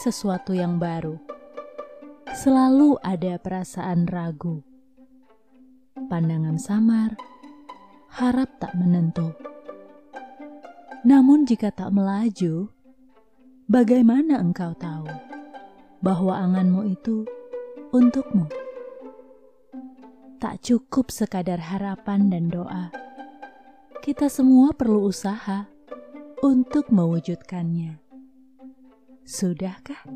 sesuatu yang baru, selalu ada perasaan ragu. Pandangan samar, harap tak menentu. Namun jika tak melaju, bagaimana engkau tahu bahwa anganmu itu untukmu? Tak cukup sekadar harapan dan doa. Kita semua perlu usaha untuk mewujudkannya. Sudahkah?